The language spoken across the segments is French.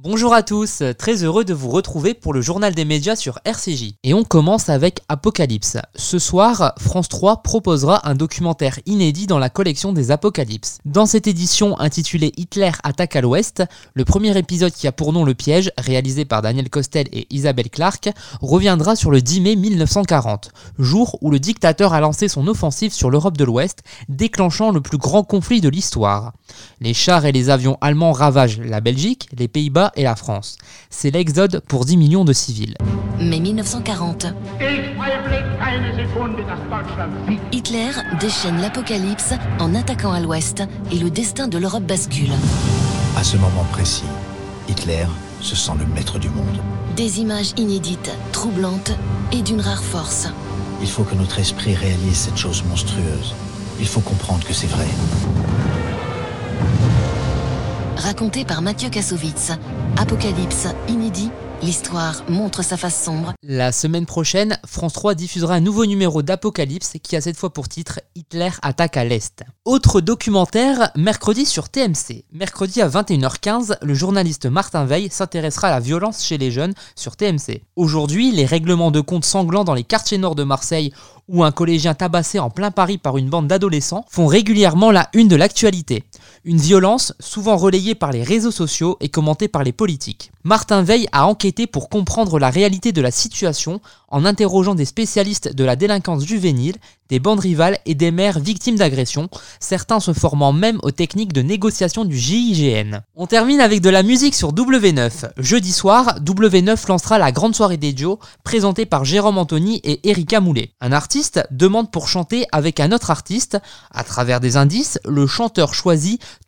Bonjour à tous, très heureux de vous retrouver pour le journal des médias sur RCJ. Et on commence avec Apocalypse. Ce soir, France 3 proposera un documentaire inédit dans la collection des Apocalypses. Dans cette édition intitulée Hitler attaque à l'Ouest, le premier épisode qui a pour nom Le Piège, réalisé par Daniel Costel et Isabelle Clark, reviendra sur le 10 mai 1940, jour où le dictateur a lancé son offensive sur l'Europe de l'Ouest, déclenchant le plus grand conflit de l'histoire. Les chars et les avions allemands ravagent la Belgique, les Pays-Bas et la France. C'est l'exode pour 10 millions de civils. Mai 1940. Hitler déchaîne l'apocalypse en attaquant à l'ouest et le destin de l'Europe bascule. À ce moment précis, Hitler se sent le maître du monde. Des images inédites, troublantes et d'une rare force. Il faut que notre esprit réalise cette chose monstrueuse. Il faut comprendre que c'est vrai. Raconté par Mathieu Kassovitz, Apocalypse inédit, l'histoire montre sa face sombre. La semaine prochaine, France 3 diffusera un nouveau numéro d'Apocalypse qui a cette fois pour titre Hitler attaque à l'Est. Autre documentaire, mercredi sur TMC. Mercredi à 21h15, le journaliste Martin Veil s'intéressera à la violence chez les jeunes sur TMC. Aujourd'hui, les règlements de compte sanglants dans les quartiers nord de Marseille ou un collégien tabassé en plein Paris par une bande d'adolescents font régulièrement la une de l'actualité. Une violence souvent relayée par les réseaux sociaux et commentée par les politiques. Martin Veil a enquêté pour comprendre la réalité de la situation en interrogeant des spécialistes de la délinquance juvénile, des bandes rivales et des mères victimes d'agressions, certains se formant même aux techniques de négociation du GIGN. On termine avec de la musique sur W9. Jeudi soir, W9 lancera la grande soirée des Joe, présentée par Jérôme Anthony et Erika Moulet. Un artiste demande pour chanter avec un autre artiste. À travers des indices, le chanteur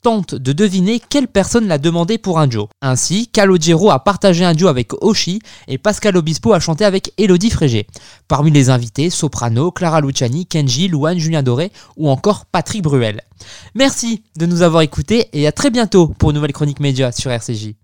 tente de deviner quelle personne l'a demandé pour un Joe. Ainsi, Calogero a partagé un duo avec Oshi et Pascal Obispo a chanté avec Elodie Frégé. Parmi les invités, Soprano, Clara Luciani, Kenji, Louane, Julien Doré ou encore Patrick Bruel. Merci de nous avoir écoutés et à très bientôt pour une nouvelle chronique média sur RCJ.